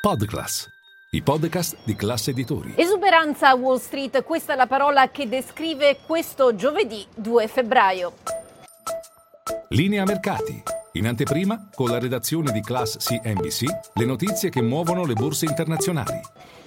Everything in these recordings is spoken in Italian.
Podclass, i podcast di classe editori. Esuberanza a Wall Street, questa è la parola che descrive questo giovedì 2 febbraio. Linea mercati. In anteprima, con la redazione di Class CNBC, le notizie che muovono le borse internazionali.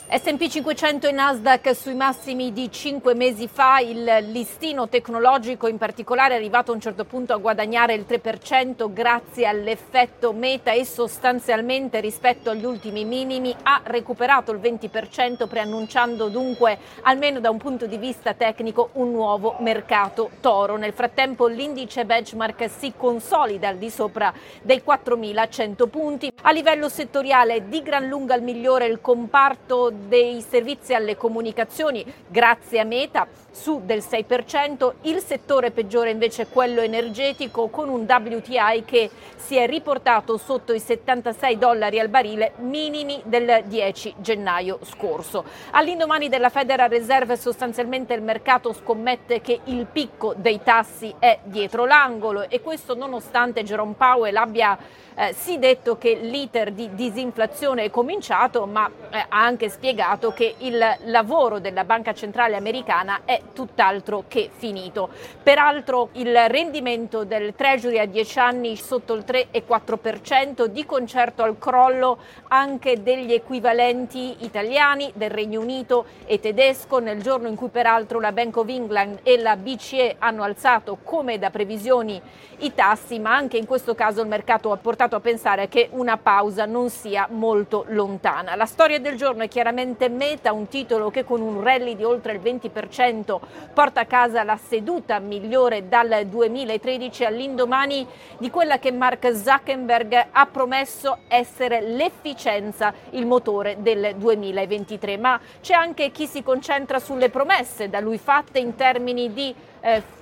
S&P 500 e Nasdaq sui massimi di cinque mesi fa, il listino tecnologico in particolare è arrivato a un certo punto a guadagnare il 3% grazie all'effetto meta e sostanzialmente rispetto agli ultimi minimi ha recuperato il 20% preannunciando dunque almeno da un punto di vista tecnico un nuovo mercato toro. Nel frattempo l'indice benchmark si consolida al di sopra dei 4.100 punti. A livello settoriale di gran lunga il migliore il comparto dei servizi alle comunicazioni grazie a Meta su del 6%, il settore peggiore invece è quello energetico con un WTI che si è riportato sotto i 76 dollari al barile minimi del 10 gennaio scorso. All'indomani della Federal Reserve sostanzialmente il mercato scommette che il picco dei tassi è dietro l'angolo e questo nonostante Jerome Powell abbia eh, sì detto che l'iter di disinflazione è cominciato ma eh, ha anche spiegato che il lavoro della Banca Centrale Americana è tutt'altro che finito. Peraltro il rendimento del Treasury a 10 anni sotto il 3,4% di concerto al crollo anche degli equivalenti italiani del Regno Unito e tedesco nel giorno in cui peraltro la Bank of England e la BCE hanno alzato come da previsioni i tassi, ma anche in questo caso il mercato ha portato a pensare che una pausa non sia molto lontana. La storia del giorno è chiaramente Meta, un titolo che con un rally di oltre il 20% porta a casa la seduta migliore dal 2013 all'indomani di quella che Mark Zuckerberg ha promesso essere l'efficienza, il motore del 2023. Ma c'è anche chi si concentra sulle promesse da lui fatte in termini di eh,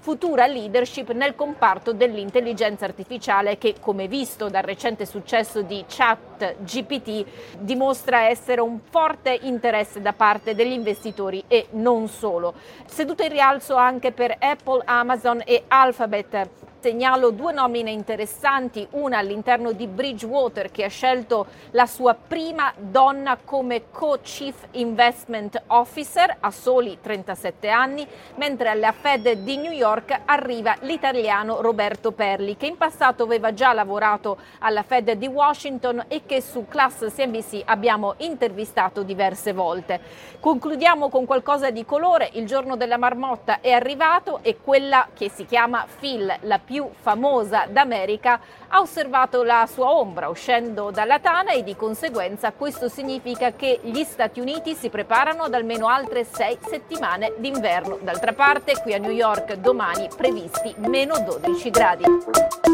futura leadership nel comparto dell'intelligenza artificiale che, come visto dal recente successo di Chat GPT, dimostra essere un forte interesse da parte degli investitori e non solo. Seduto in rialzo anche per Apple, Amazon e Alphabet Segnalo due nomine interessanti, una all'interno di Bridgewater che ha scelto la sua prima donna come co-chief investment officer a soli 37 anni, mentre alla Fed di New York arriva l'italiano Roberto Perli che in passato aveva già lavorato alla Fed di Washington e che su Class CNBC abbiamo intervistato diverse volte. Concludiamo con qualcosa di colore, il giorno della marmotta è arrivato e quella che si chiama Phil, la più più famosa d'America, ha osservato la sua ombra uscendo dalla tana e di conseguenza questo significa che gli Stati Uniti si preparano ad almeno altre sei settimane d'inverno. D'altra parte qui a New York domani previsti meno 12 gradi.